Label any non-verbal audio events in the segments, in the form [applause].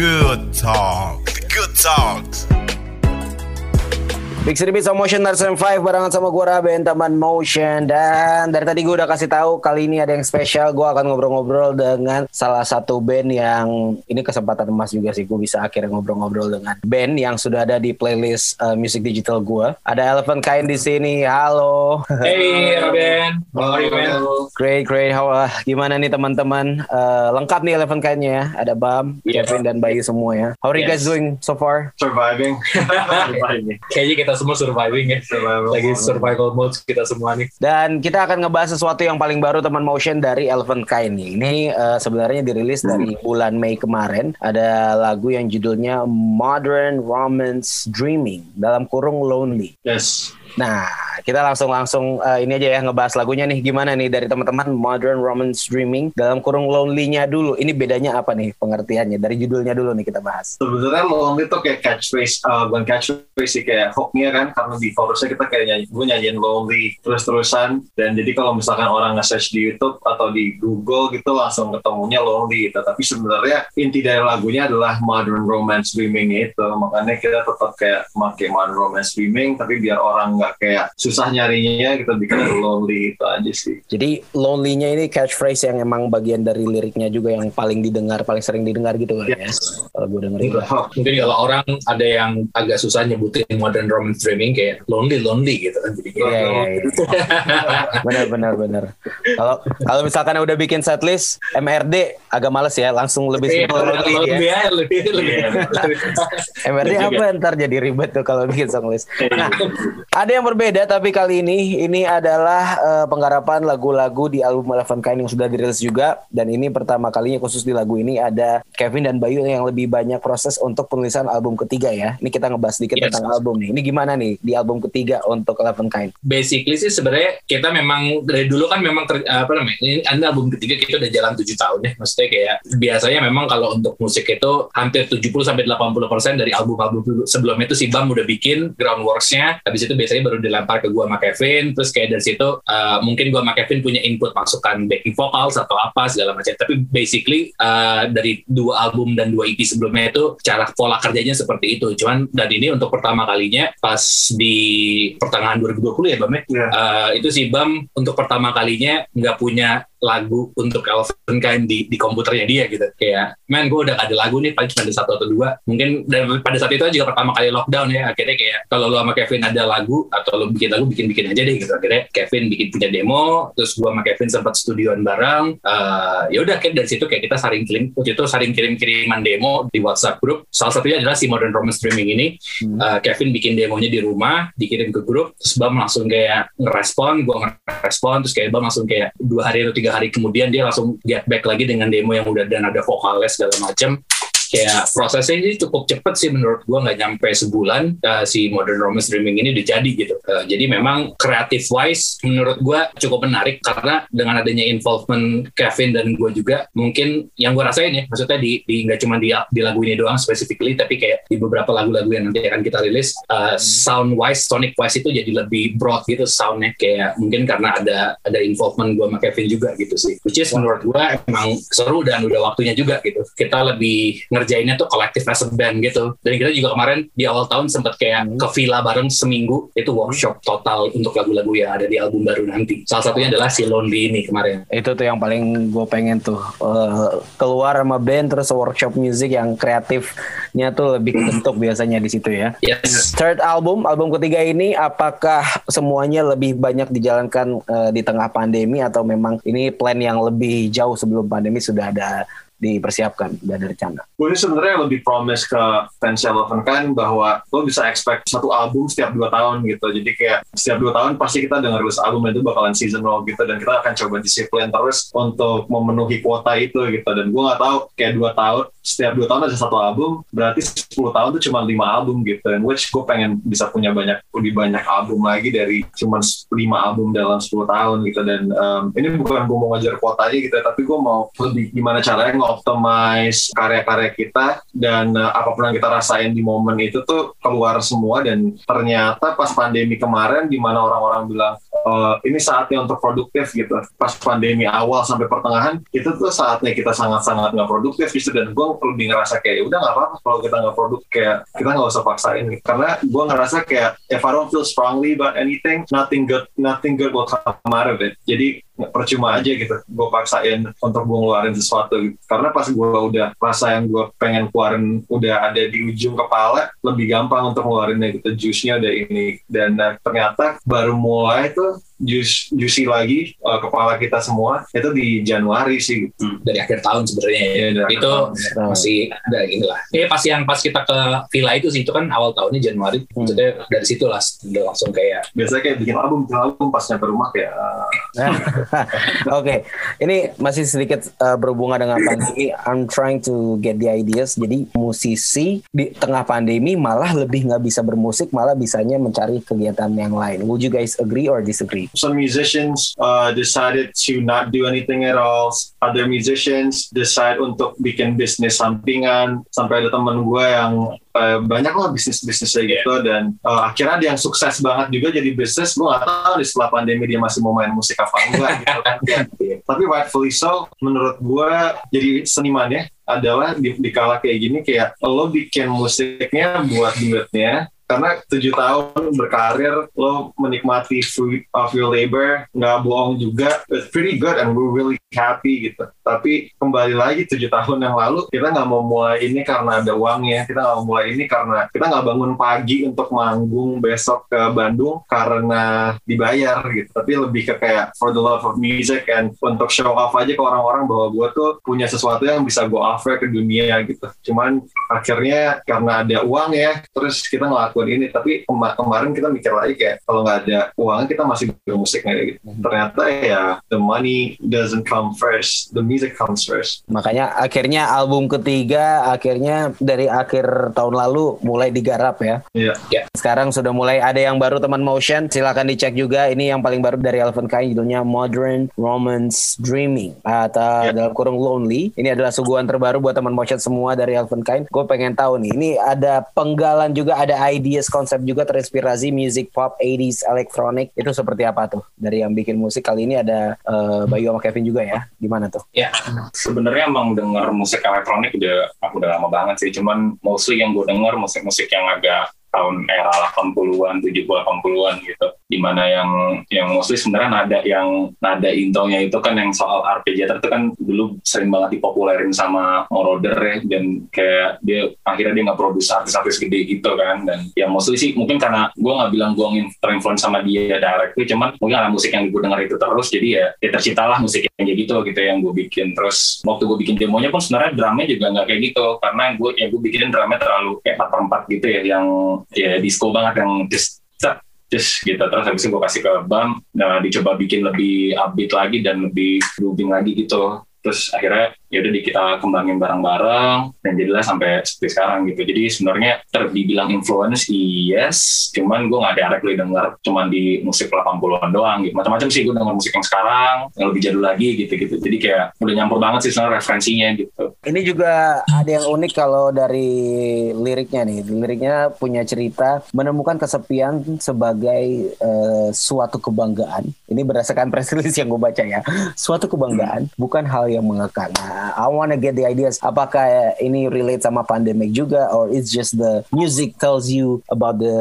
good talk. Good talks. Big City Beats of Motion Tarzan 5 barengan sama gue Raben teman Motion. Dan dari tadi gue udah kasih tahu kali ini ada yang spesial. Gue akan ngobrol-ngobrol dengan salah satu band yang ini kesempatan emas juga sih gue bisa akhirnya ngobrol-ngobrol dengan band yang sudah ada di playlist uh, music digital gue ada Elephant Kain di sini halo. Hey Raben, how are you man? great great. How uh, gimana nih teman-teman? Uh, lengkap nih Elephant Kainnya ya. Ada Bam Yeah. Kevin dan Bayu semua ya. How are you guys Yes. doing so far? Surviving. [laughs] Kayaknya kita semua surviving ya. Survival Lagi mode. survival mode kita semua nih. Dan kita akan ngebahas sesuatu yang paling baru teman motion dari Elephant Kain nih. Ini eh, sebenarnya dirilis dari bulan Mei kemarin. Ada lagu yang judulnya Modern Romance Dreaming dalam kurung Lonely. Yes. Nah, kita langsung langsung eh, ini aja ya ngebahas lagunya nih gimana nih dari teman-teman Modern Romance Dreaming dalam kurung Lonely-nya dulu. Ini bedanya apa nih pengertiannya? Dari judulnya dulu nih kita bahas. Sebenarnya lonely tuh kayak catchphrase, uh, bukan catchphrase sih kayak hooknya kan, karena di chorusnya kita kayak nyanyi, gue nyanyiin lonely terus-terusan, dan jadi kalau misalkan orang nge-search di YouTube atau di Google gitu langsung ketemunya lonely gitu. Tapi sebenarnya inti dari lagunya adalah modern romance dreaming itu, makanya kita tetap kayak pakai modern romance dreaming, tapi biar orang nggak kayak susah nyarinya, kita bikin [clears throat] lonely itu aja sih. Jadi lonely-nya ini catchphrase yang emang bagian dari liriknya juga yang paling didengar, paling sering didengar gitu kan ya. Yes. Kalau gue dengerin. Itu hook. Mungkin kalau orang ada yang agak susah nyebutin modern romance dreaming kayak lonely lonely gitu kan. Jadi kayak Iya, iya, iya. [laughs] benar benar benar. Kalau kalau misalkan udah bikin setlist MRD agak males ya, langsung lebih Iya, simpel lagi ya. lebih ya, lebih lebih. [laughs] MRD Bener apa ntar jadi ribet tuh kalau bikin songlist. Nah, ada yang berbeda tapi kali ini ini adalah eh, penggarapan lagu-lagu di album Eleven Kind yang sudah dirilis juga dan ini pertama kalinya khusus di lagu ini ada Kevin dan Bayu yang lebih banyak proses untuk penulisan album ketiga ya. Ini kita ngebahas sedikit Yes. tentang album nih. Ini gimana nih di album ketiga untuk Eleven Kind? Basically sih sebenarnya kita memang dari dulu kan memang ter- apa namanya ini ini album ketiga kita udah jalan 7 tahun ya maksudnya kayak biasanya memang kalau untuk musik itu hampir 70 sampai 80 persen dari album-album dulu sebelumnya itu si Bam udah bikin groundworksnya habis itu biasanya baru dilempar ke gua sama Kevin terus kayak dari situ uh, mungkin gua sama Kevin punya input masukan backing vocals atau apa segala macam. Tapi basically uh, dari dua album dan dua EP sebelumnya itu cara pola kerjanya seperti itu. Cuman dan ini untuk pertama kalinya pas di pertengahan 2020 ya Bam ya? Iya. Uh, itu si Bam untuk pertama kalinya nggak punya lagu untuk Elven Kind di, di komputernya dia gitu. Kayak man gue udah gak ada lagu nih paling cuma ada satu atau dua. Mungkin dan pada saat itu juga pertama kali lockdown ya akhirnya kayak kalau lu sama Kevin ada lagu atau lu bikin lagu bikin bikin aja deh gitu. Akhirnya Kevin bikin punya demo terus gue sama Kevin sempat studioan bareng. Uh, ya udah kayak dari situ kayak kita saling kirim waktu itu saling kirim kiriman demo di WhatsApp grup salah satunya adalah si Modern Romance Streaming ini. Uh, Kevin bikin demonya di rumah, dikirim ke grup, terus Bam langsung kayak ngerespon, gue ngerespon, terus kayak Bam langsung kayak dua hari atau tiga hari kemudian dia langsung get back lagi dengan demo yang udah dan ada vokalnya segala macam. Kayak prosesnya ini cukup cepet sih menurut gue nggak nyampe sebulan uh, si Modern Romance Dreaming ini udah jadi gitu. Uh, jadi memang creative wise menurut gue cukup menarik karena dengan adanya involvement Kevin dan gue juga mungkin yang gue rasain ya maksudnya di di nggak cuma di di lagu ini doang specifically tapi kayak di beberapa lagu-lagu yang nanti akan kita rilis uh, sound wise sonic wise itu jadi lebih broad gitu soundnya. Kayak mungkin karena ada ada involvement gue sama Kevin juga gitu sih. Which is menurut gue emang seru dan udah waktunya juga gitu. Kita lebih ngerjainnya tuh kolektif as a band gitu. Dan kita juga kemarin di awal tahun sempat kayak ke villa bareng seminggu. Itu workshop total untuk lagu-lagu yang ada di album baru nanti. Salah satunya adalah si Lonely ini kemarin. Itu tuh yang paling gue pengen tuh eh, keluar sama band terus workshop music yang kreatifnya tuh lebih kebentuk biasanya di situ ya. yes. Third album, album ketiga ini apakah semuanya lebih banyak dijalankan eh, di tengah pandemi atau memang ini plan yang lebih jauh sebelum pandemi sudah ada dipersiapkan dan rencana. gue ini sebenarnya lebih promise ke fans Eleven kan bahwa lo bisa expect satu album setiap dua tahun gitu. Jadi kayak setiap dua tahun pasti kita dengar rilis album itu bakalan seasonal gitu. Dan kita akan coba disiplin terus untuk memenuhi kuota itu gitu. Dan gue nggak tahu kayak dua tahun setiap dua tahun ada satu album berarti 10 tahun tuh cuma lima album gitu and which gue pengen bisa punya banyak lebih banyak album lagi dari cuma lima album dalam 10 tahun gitu dan um, ini bukan gue mau ngajar kuotanya gitu tapi gue mau lebih gimana caranya optimize karya-karya kita dan uh, apa pun yang kita rasain di momen itu tuh keluar semua dan ternyata pas pandemi kemarin di mana orang-orang bilang uh, ini saatnya untuk produktif gitu. Pas pandemi awal sampai pertengahan itu tuh saatnya kita sangat-sangat nggak produktif gitu. Dan gue lebih ngerasa kayak "Ya udah nggak apa-apa kalau kita nggak produk kayak kita nggak usah paksain. Gitu. karena gue ngerasa kayak if I don't feel strongly about anything nothing good nothing good will come out of it. Jadi percuma aja gitu. Gue paksain untuk gue ngeluarin sesuatu gitu. karena pas gue udah rasa yang gue pengen keluarin udah ada di ujung kepala lebih gampang untuk ngeluarinnya gitu. Jusnya udah ini. Dan uh, ternyata baru mulai tuh jus juicy lagi uh, kepala kita semua itu di Januari sih gitu. Hmm, dari akhir tahun sebenarnya ya. Iya, itu tahun. masih ada inilah. Ya pas yang pas kita ke villa itu sih itu kan awal tahunnya Januari. Hmm. Maksudnya dari situ lah udah langsung kayak biasanya kayak bikin album bikin album pas nyampe rumah kayak uh, [laughs] Oke, ini masih sedikit uh, berhubungan dengan pandemi. I'm trying to get the ideas. Jadi musisi di tengah pandemi malah lebih nggak bisa bermusik, malah bisanya mencari kegiatan yang lain. Would you guys agree or disagree? Some musicians uh, decided to not do anything at all. Other musicians decide untuk bikin bisnis sampingan. Sampai ada temen gue yang uh, banyak lah bisnis-bisnisnya gitu dan uh, akhirnya ada yang sukses banget juga jadi bisnis. Gue gak tahu di setelah pandemi dia masih mau main musik apa enggak gitu kan. [laughs] Tapi rightfully so, menurut gue jadi seniman ya adalah di, di kala kayak gini kayak lo bikin musiknya buat duitnya karena tujuh tahun berkarir lo menikmati fruit of your labor nggak bohong juga. It's pretty good and we're really happy gitu. Tapi kembali lagi tujuh tahun yang lalu kita nggak mau mulai ini karena ada uangnya. Kita nggak mau mulai ini karena kita nggak bangun pagi untuk manggung besok ke Bandung karena dibayar gitu. Tapi lebih ke kayak for the love of music and untuk show off aja ke orang-orang bahwa gue tuh punya sesuatu yang bisa gue offer ke dunia gitu. Cuman akhirnya karena ada uang ya terus kita ngelakuin ini tapi kema- kemarin kita mikir lagi kayak kalau nggak ada uangnya kita masih bermusik kayak gitu ternyata ya the money doesn't come first the music comes first Makanya akhirnya album ketiga akhirnya dari akhir tahun lalu mulai digarap ya. Iya. Sekarang sudah mulai ada yang baru teman Motion, silakan dicek juga. Ini yang paling baru dari Alvin Kain judulnya Modern Romance Dreaming atau Ya. dalam kurung Lonely. Ini adalah suguhan terbaru buat teman Motion semua dari Alvin Kain. Gue pengen tahu nih, ini ada penggalan juga, ada ideas konsep juga terinspirasi music pop 80s electronic. Itu seperti apa tuh? Dari yang bikin musik kali ini ada eh, Bayu sama Kevin juga ya. Gimana tuh? ya sebenarnya emang denger musik elektronik udah aku udah lama banget sih cuman mostly yang gue denger musik-musik yang agak tahun era 80-an, 70 80-an gitu. Di mana yang yang mostly sebenarnya nada yang nada intonya itu kan yang soal arpeggiator itu kan dulu sering banget dipopulerin sama Moroder ya. Dan kayak dia akhirnya dia nggak produce artis-artis gede gitu kan. Dan ya mostly sih mungkin karena gue nggak bilang gue terinfluence sama dia directly cuman mungkin karena musik yang gue denger itu terus jadi ya, ya terciptalah musik yang kayak gitu gitu yang gue bikin. Terus waktu gue bikin demonya pun sebenarnya drumnya juga nggak kayak gitu karena gue yang gue bikinin drumnya terlalu kayak 4 per 4 gitu ya yang ya disco banget yang just set just gitu. Terus habis itu gue kasih ke Bam nah dicoba bikin lebih upbeat lagi dan lebih grooving lagi gitu. Terus akhirnya ya udah kita kembangin bareng-bareng dan jadilah sampai seperti sekarang gitu jadi sebenarnya terdibilang influence yes cuman gue nggak directly denger cuman di musik 80-an doang gitu macam-macam sih gue denger musik yang sekarang yang lebih jadul lagi gitu-gitu jadi kayak udah nyampur banget sih sebenarnya referensinya gitu Ini juga ada yang unik kalau dari liriknya nih. Liriknya punya cerita menemukan kesepian sebagai eh, suatu kebanggaan. Ini berdasarkan [laughs] press release yang gue baca ya. Suatu kebanggaan bukan hal yang mengekang. I wanna get the ideas. Apakah ini relate sama pandemic juga, or it's just the music tells you about the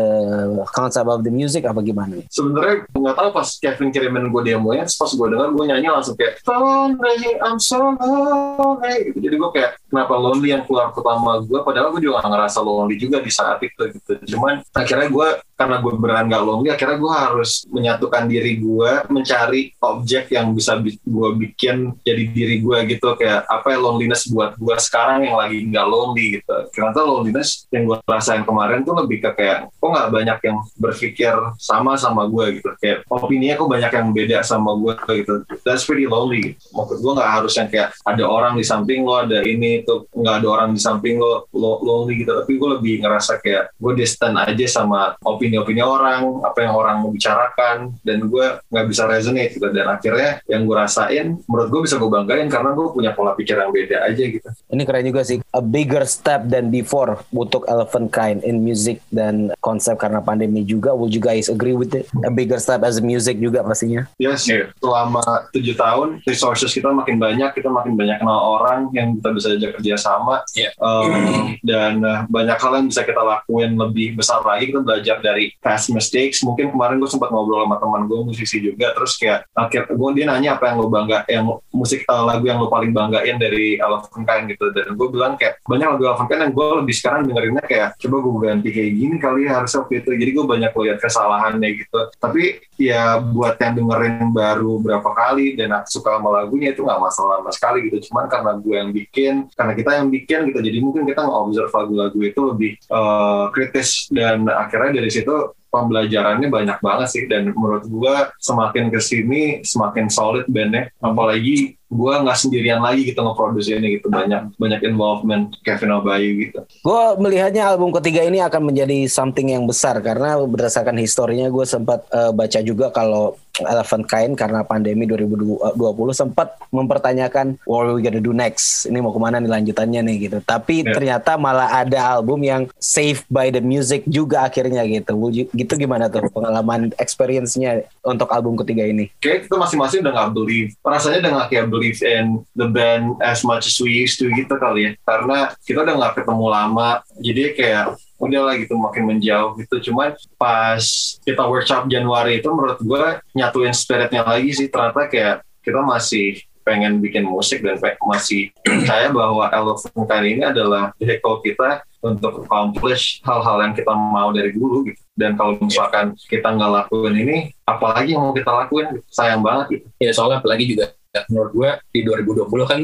concept of the music apa gimana sebenarnya nggak tahu pas Kevin kirimin gue demonya pas gue denger gue nyanyi langsung kayak lonely I'm so lonely jadi gue kayak kenapa lonely yang keluar pertama gue padahal gue juga gak ngerasa lonely juga di saat itu gitu. Cuman akhirnya gue karena gue beneran gak lonely akhirnya gue harus menyatukan diri gue mencari objek yang bisa bi- gue bikin jadi diri gue gitu. Kayak apa ya loneliness buat gue sekarang yang lagi nggak lonely gitu. Ternyata loneliness yang gue rasain kemarin tuh lebih ke kayak kok nggak banyak yang berpikir sama sama gue gitu. Kayak opininya kok banyak yang beda sama gue gitu. That's pretty lonely gitu. maksud gue nggak harus yang kayak ada orang di samping lo ada ini itu nggak ada orang di samping lo, lo lonely gitu tapi gue lebih ngerasa kayak gue distant aja sama opini-opini orang apa yang orang mau bicarakan dan gue nggak bisa resonate gitu dan akhirnya yang gue rasain menurut gue bisa gue banggain karena gue punya pola pikir yang beda aja gitu Ini keren juga sih. A bigger step than before untuk Elephant Kind in music dan konsep karena pandemi juga. Would you guys agree with it? A bigger step as a music juga pastinya. Yes, Iya. selama tujuh tahun resources kita makin banyak, kita makin banyak kenal orang yang kita bisa ajak kerja sama, Iya. Um, dan uh, banyak hal yang bisa kita lakuin lebih besar lagi. Kita belajar dari past mistakes. Mungkin kemarin gue sempat ngobrol sama teman gue musisi juga, terus kayak akhir gue dia nanya apa yang lo bangga, yang musik uh, lagu yang lo paling banggain dari Kind gitu, dan gue bilang kayak banyak lagu Kind yang gue lebih sekarang dengerinnya kayak coba gue ganti kayak gini kali ya harusnya waktu itu. Jadi gue banyak lihat kesalahannya gitu. Tapi ya buat yang dengerin baru berapa kali dan suka sama lagunya itu nggak masalah sama sekali gitu cuman karena gue yang bikin karena kita yang bikin gitu. Jadi mungkin kita nge-observe lagu-lagu itu lebih eh, kritis. Dan akhirnya dari situ pembelajarannya banyak banget sih. Dan menurut gue semakin ke sini semakin solid bandnya. Apalagi gue nggak sendirian lagi gitu nge-produce ini gitu. Banyak banyak involvement Kevin Abayu gitu. Gue melihatnya album ketiga ini akan menjadi something yang besar. Karena berdasarkan historinya gue sempat eh, baca juga kalau Elephant Kind karena pandemi 2020 sempat mempertanyakan what are we gonna do next? Ini mau ke mana nih lanjutannya nih gitu. Tapi Ya. ternyata malah ada album yang saved by the music juga akhirnya gitu. Gitu gimana tuh pengalaman experience-nya untuk album ketiga ini? Kayak kita masing-masing udah nggak believe. Rasanya udah nggak kayak believe in the band as much as we used to gitu kali ya. Karena kita udah nggak ketemu lama. Jadi kayak udah lah gitu makin menjauh gitu. Cuman pas kita workshop Januari itu menurut gue nyatuin spiritnya lagi sih. Ternyata kayak kita masih pengen bikin musik dan masih percaya bahwa Elephant kali ini adalah vehicle kita untuk accomplish hal-hal yang kita mau dari dulu gitu. Dan kalau misalkan kita nggak lakuin ini apalagi yang mau kita lakuin? Sayang banget gitu. Ya soalnya apalagi juga menurut gue di 2020 kan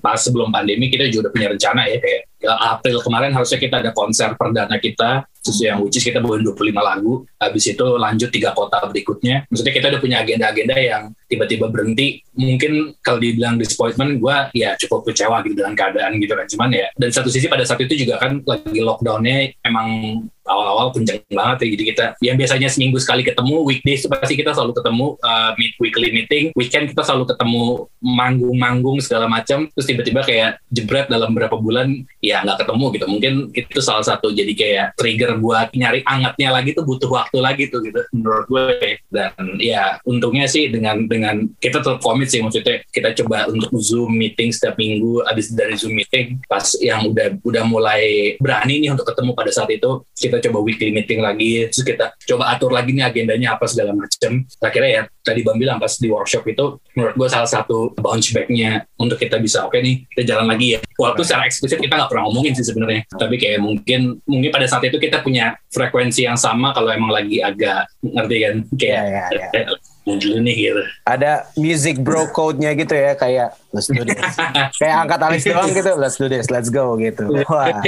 pas sebelum pandemi kita juga udah punya rencana ya kayak ke April kemarin harusnya kita ada konser perdana kita sesuai yang which is kita bawain 25 lagu habis itu lanjut tiga kota berikutnya. Maksudnya kita udah punya agenda-agenda yang tiba-tiba berhenti. Mungkin kalau dibilang disappointment gue ya cukup kecewa gitu dengan keadaan gitu kan. Cuman ya dan satu sisi pada saat itu juga kan lagi lockdownnya emang awal-awal kenceng banget ya jadi kita yang biasanya seminggu sekali ketemu weekdays pasti kita selalu ketemu uh, meet weekly meeting weekend kita selalu ketemu manggung-manggung segala macam terus tiba-tiba kayak jebret dalam beberapa bulan ya nggak ketemu gitu. Mungkin itu salah satu jadi kayak trigger buat nyari angetnya lagi tuh butuh waktu lagi tuh gitu menurut gue. Dan ya untungnya sih dengan dengan kita tetap komit sih maksudnya kita coba untuk zoom meeting setiap minggu habis dari zoom meeting pas yang udah udah mulai berani nih untuk ketemu pada saat itu kita coba weekly meeting lagi terus kita coba atur lagi nih agendanya apa segala macam akhirnya ya tadi bang bilang pas di workshop itu menurut gue salah satu bounce back-nya untuk kita bisa oke nih kita jalan lagi ya. Walaupun secara eksplisit kita nggak pernah ngomongin sih sebenarnya. Tapi kayak mungkin mungkin pada saat itu kita punya frekuensi yang sama kalau emang lagi agak ngerti kan? Kayak Iya, iya, [laughs] dulu nih gitu. Ada music bro code-nya gitu ya kayak let's do this. [laughs] Kayak angkat alis doang gitu let's do this let's go gitu. Wah.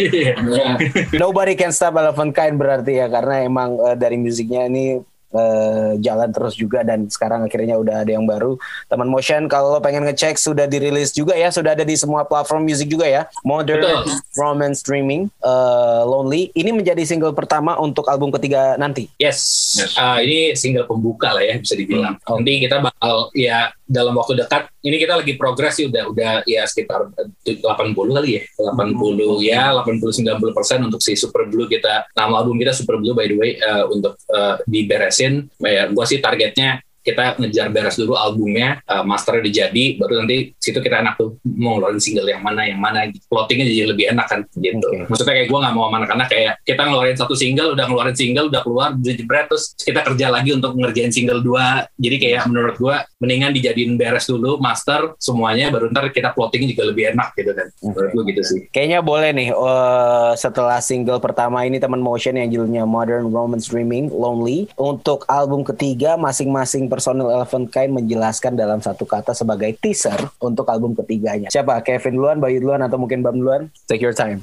Nobody can stop Elephant Kind berarti ya karena emang eh, dari musiknya ini eh, jalan terus juga dan sekarang akhirnya udah ada yang baru teman motion kalau lo pengen ngecek sudah dirilis juga ya sudah ada di semua platform musik juga ya modern Betul. romance streaming eh, lonely ini menjadi single pertama untuk album ketiga nanti Yes, Yes. Ah, ini single pembuka lah ya bisa dibilang. Hmm. Nanti kita bakal ya dalam waktu dekat. Ini kita lagi progres sih udah udah ya sekitar eh, 80 kali ya, 80 ya 80 90 persen untuk si Super Blue kita. Nama album kita Super Blue by the way eh, untuk eh, diberesin. Ya, gua sih targetnya kita ngejar beres dulu albumnya, eh, masternya udah jadi, baru nanti situ kita enak tuh mau ngeluarin single yang mana, yang mana, plottingnya jadi lebih enak kan, gitu. Oke. Maksudnya kayak gue nggak mau sama anak-anak kayak kita ngeluarin satu single, udah ngeluarin single, udah keluar, udah jebret, terus kita kerja lagi untuk ngerjain single dua. Jadi kayak menurut gue mendingan dijadiin beres dulu, master semuanya, baru ntar kita plottingnya juga lebih enak gitu kan. Menurut gue gitu sih. Kayaknya boleh nih eh, setelah single pertama ini teman motion yang judulnya Modern Romance Dreaming Lonely untuk album ketiga masing-masing personil Elephant Kind menjelaskan dalam satu kata sebagai teaser untuk album ketiganya. Siapa? Kevin duluan, Bayu duluan atau mungkin Bam duluan? Take your time.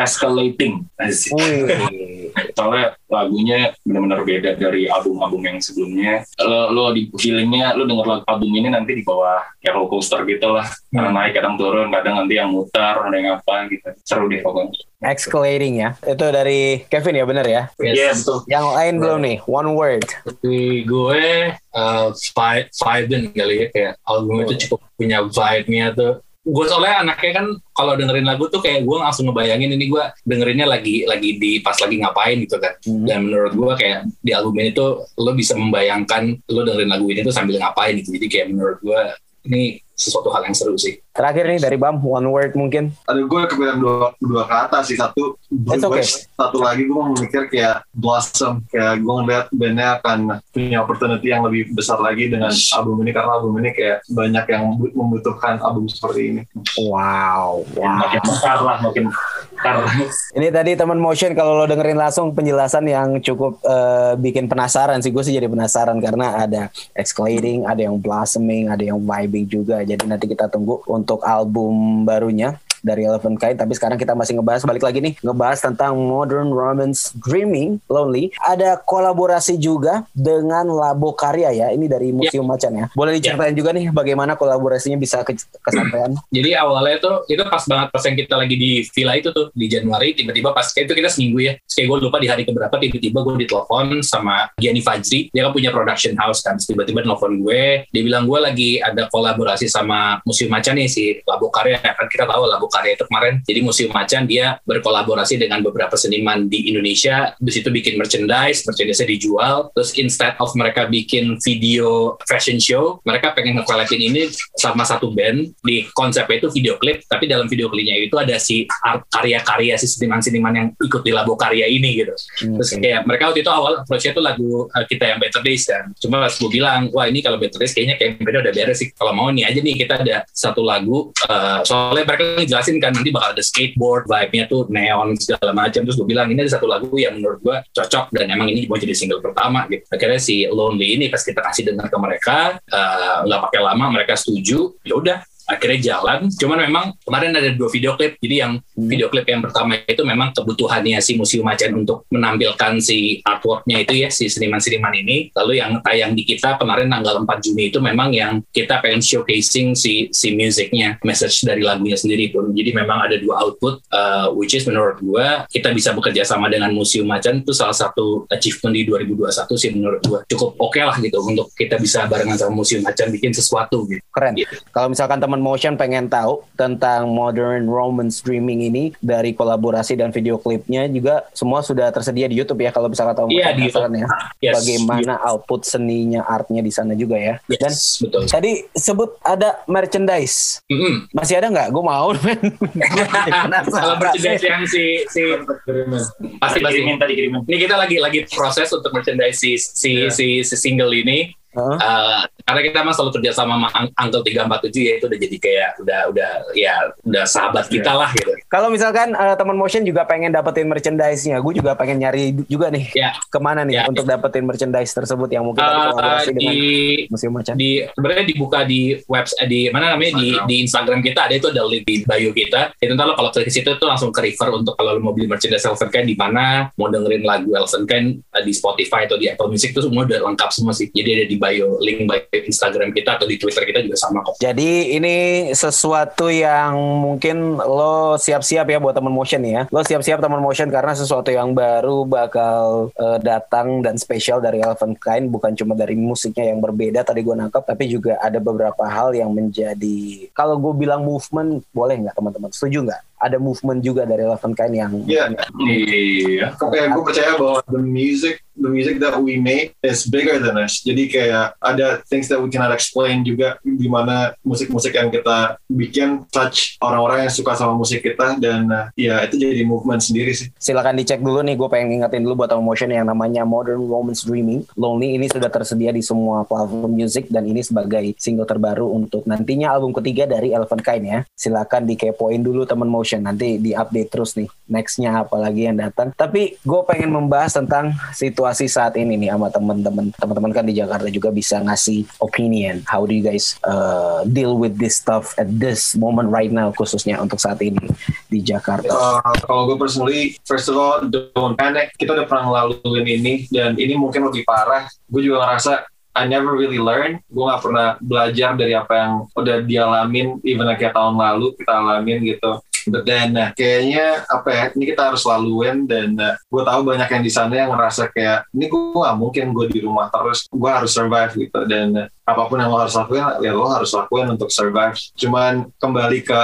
escalating soalnya lagunya benar-benar beda dari album-album yang sebelumnya lo, lo di feelingnya lo denger lagu album ini nanti di bawah kayak roller coaster gitu lah kadang naik kadang turun kadang nanti yang mutar ada yang apa gitu seru deh pokoknya Escalating ya. Itu dari Kevin ya bener ya. Yes. Iya betul. Yang lain belum nih. One word. Di gue uh, vibe vibe kali ya kayak album itu cukup punya vibe-nya tuh gue soalnya anaknya kan kalau dengerin lagu tuh kayak gue langsung ngebayangin ini gue dengerinnya lagi lagi di pas lagi ngapain gitu kan Hmm. dan menurut gue kayak di album ini tuh lo bisa membayangkan lo dengerin lagu ini tuh sambil ngapain gitu jadi kayak menurut gue ini sesuatu hal yang seru sih Terakhir nih dari Bam. One word mungkin. Ada gue kepikiran dua, dua kata sih. Satu It's okay. Satu lagi gue mau mikir kayak Blossom. Kayak gue ngeliat bandnya akan punya opportunity yang lebih besar lagi dengan album ini. Karena album ini kayak banyak yang bu- membutuhkan album seperti ini. Wow. Wow. makin mekar lah makin Ini tadi teman motion kalau lo dengerin langsung penjelasan yang cukup eh, bikin penasaran sih gue sih jadi penasaran karena ada escalating, ada yang blossoming, ada yang vibing juga. Jadi nanti kita tunggu untuk album barunya dari Eleven Kind tapi sekarang kita masih ngebahas balik lagi nih ngebahas tentang Modern Romance Dreaming Lonely. Ada kolaborasi juga dengan Labo Karya ya ini dari Museum Macan ya. Boleh diceritain juga nih bagaimana kolaborasinya bisa ke kesampaian? [clears throat] Jadi awalnya tuh itu pas banget pas yang kita lagi di villa itu tuh di Januari tiba-tiba pas itu kita seminggu ya. Terus kayak gue lupa di hari keberapa tiba-tiba gue ditelepon sama Gianni Fajri. Dia kan punya production house kan tiba-tiba nelfon gue. Dia bilang gue lagi ada kolaborasi sama Museum Macan nih si Labo Karya. Kan kita tahu Labo Karya itu kemarin. Jadi Museum Macan dia berkolaborasi dengan beberapa seniman di Indonesia. Di situ bikin merchandise merchandise dijual. Terus instead of mereka bikin video fashion show mereka pengen nge ini sama satu band. Di konsepnya itu video klip tapi dalam video klipnya itu ada si art karya-karya si seniman-seniman yang ikut di labo karya ini gitu. Terus kayak mereka waktu itu awal approach-nya itu lagu uh, kita yang Better Days kan. Cuma pas gue bilang wah ini kalau Better Days kayaknya kayak beda udah beres sih. Kalau mau nih aja nih kita ada satu lagu uh, soalnya mereka ngejelasin kan nanti bakal ada skateboard vibe-nya tuh neon segala macam. Terus gue bilang ini ada satu lagu yang menurut gue cocok dan emang ini mau jadi single pertama gitu. Akhirnya si Lonely ini pas kita kasih dengar ke mereka uh, nggak pakai lama mereka setuju ya udah akhirnya jalan. Cuman memang kemarin ada dua video klip. Jadi yang video klip yang pertama itu memang kebutuhannya si Museum Macan untuk menampilkan si artworknya itu ya si seniman-seniman ini. Lalu yang tayang di kita kemarin tanggal 4 Juni itu memang yang kita pengen showcasing si si musicnya, message dari lagunya sendiri pun. Jadi memang ada dua output, uh, which is menurut gua kita bisa bekerja sama dengan Museum Macan itu salah satu achievement di 2021 sih menurut gua cukup oke lah gitu untuk kita bisa barengan sama Museum Macan bikin sesuatu gitu. Keren. Gitu. Kalau misalkan teman motion pengen tahu tentang modern romance streaming ini dari kolaborasi dan video klipnya juga semua sudah tersedia di YouTube ya kalau misalkan tahu Iya, di ya. Yes. Bagaimana output seninya artnya di sana juga ya. Yes, Dan betul. tadi sebut ada merchandise. Mm-mm. Masih ada nggak? Gue mau. [laughs] Kalau merchandise yang si si pasti pasti kirimin tadi kirimin ini kita lagi lagi proses untuk merchandise si si, si, si single ini Uh, karena kita emang selalu kerja sama sama Uncle 347 ya itu udah jadi kayak udah udah ya udah sahabat kita lah gitu. Kalau misalkan eh, teman motion juga pengen dapetin merchandise-nya, gue juga pengen nyari juga nih. Ya. Ke mana nih Ya. untuk dapetin merchandise tersebut yang mungkin Uh, kolaborasi di dengan Museum Macan? di sebenarnya dibuka di website di mana namanya di di Instagram kita ada itu ada link di bio kita. Itu ntar lo kalau klik ke situ tuh langsung ke refer untuk kalau lo mau beli merchandise Elven Kind di mana, mau dengerin lagu Elven Kind uh, di Spotify atau di Apple Music itu semua udah lengkap semua sih. Jadi ada di bio link bio Instagram kita atau di Twitter kita juga sama kok. Jadi ini sesuatu yang mungkin lo siap-siap ya buat teman motion ya. Lo siap-siap teman motion karena sesuatu yang baru bakal eh, datang dan spesial dari Elephant Kind bukan cuma dari musiknya yang berbeda tadi gue nangkep tapi juga ada beberapa hal yang menjadi kalau gue bilang movement boleh nggak teman-teman setuju nggak? Ada movement juga dari Elephant Kind yang Iya. iya Kayak gue percaya bahwa the music, the music that we make is bigger than us. Jadi kayak ada things that we cannot explain juga di mana musik-musik yang kita bikin touch orang-orang yang suka sama musik kita dan uh, ya itu jadi movement sendiri sih. silakan dicek dulu nih gue pengen ngingetin dulu buat motion yang namanya Modern Romance Dreaming Lonely ini sudah tersedia di semua platform music dan ini sebagai single terbaru untuk nantinya album ketiga dari Elephant Kind ya silakan dikepoin dulu teman motion nanti diupdate terus nih nextnya apalagi yang datang tapi gue pengen membahas tentang situasi saat ini nih sama teman-teman teman-teman kan di Jakarta juga bisa ngasih opinion how do you guys uh, deal with this stuff at this moment right now khususnya untuk saat ini di Jakarta? Uh, kalau gue personally, first of all, don't panic. Kita udah pernah ngelaluin ini dan ini mungkin lebih parah. Gue juga ngerasa I never really learn. Gue gak pernah belajar dari apa yang udah dialamin, even kayak tahun lalu kita alamin gitu. But then uh, kayaknya apa ya, ini kita harus laluin dan uh, gue tahu banyak yang di sana yang ngerasa kayak ini gue gak mungkin gue di rumah terus, gue harus survive gitu. Dan uh, apa pun yang lo harus lakuin, ya lo harus lakuin untuk survive. Cuman kembali ke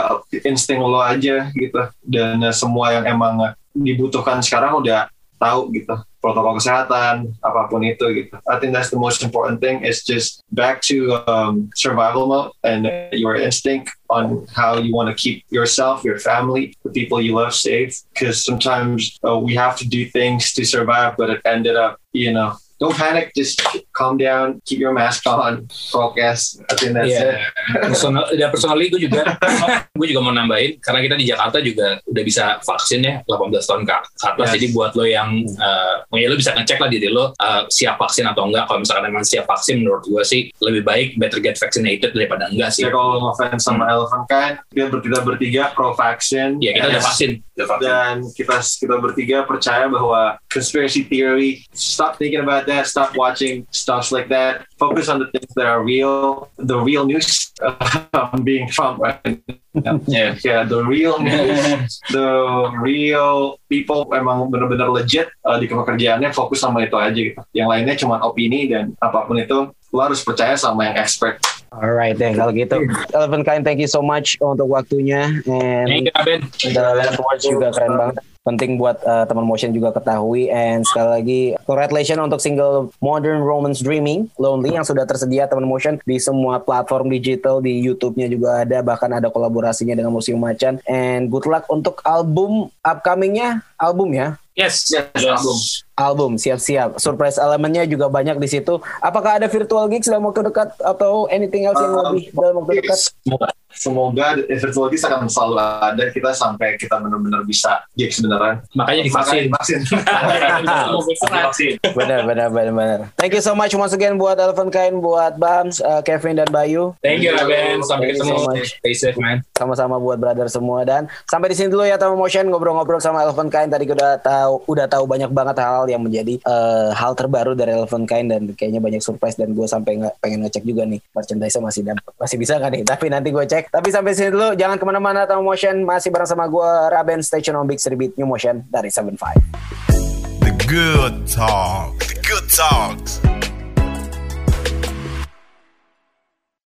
insting lo aja gitu. Dan uh, semua yang emang uh, dibutuhkan sekarang udah tahu gitu protokol kesehatan apapun itu gitu. I think that's the most important thing is just back to um, survival mode and your instinct on how you want to keep yourself, your family, the people you love safe. Because sometimes uh, we have to do things to survive, but it ended up, you know, don't panic, just calm down, keep your mask on, focus. I think that's Iya. it. Personal, [laughs] dan personally gue juga, [laughs] gue juga mau nambahin karena kita di Jakarta juga udah bisa vaksin ya 18 tahun ke atas. Yes. Jadi buat lo yang, uh, ya lo bisa ngecek lah diri lo uh, siap vaksin atau enggak. Kalau misalkan emang siap vaksin, menurut gue sih lebih baik better get vaccinated daripada enggak sih. Ya kalau ngefans sama Elephant kan, kita bertiga bertiga pro vaksin. Ya kita udah vaksin. Dan kita kita bertiga percaya bahwa conspiracy theory stop thinking about that stop watching stuff like that focus on the things that are real the real news [laughs] I'm being Trump right now. Yeah. [laughs] yeah the real news [laughs] the real people emang benar-benar legit uh, di pekerjaannya fokus sama itu aja gitu yang lainnya cuma opini dan apa pun itu lo harus percaya sama yang expert Alright deh kalau gitu. Eleven Kind thank you so much untuk waktunya and Thank you, Ben. the last words juga keren banget. Penting buat uh, teman motion juga ketahui and sekali lagi congratulations untuk single Modern Romance Dreaming Lonely yang sudah tersedia teman motion di semua platform digital di YouTube-nya juga ada bahkan ada kolaborasinya dengan Museum Macan and good luck untuk album upcomingnya album ya Yes. Yes, Yes. album. Album siap-siap surprise elemennya juga banyak di situ apakah ada virtual gigs dalam waktu dekat atau anything else yang Um, lebih dalam waktu dekat Semoga. semoga virtual gigs akan selalu ada kita sampai kita benar-benar bisa gigs beneran Makanya divaksin. vaksin [laughs] Vaksin. benar benar benar benar thank you so much once again buat Elephant Kain buat Bams uh, Kevin dan Bayu Thank you, Ben. Sampai Thank you ketemu. so. Stay safe, man. sama-sama buat brother semua dan sampai di sini dulu ya Tamu Motion ngobrol-ngobrol sama Elephant Kain tadi udah tahu udah tahu banyak banget hal yang menjadi eh, hal terbaru dari Elephant Kain dan kayaknya banyak surprise dan gue sampai nggak pengen ngecek juga nih merchandise masih dapet masih bisa nggak nih [laughs] tapi nanti gue cek tapi sampai sini dulu jangan ke mana-mana Tamu Motion masih bareng sama gue Raben Station on Big Beat New Motion dari 75 The good talk. The good talks.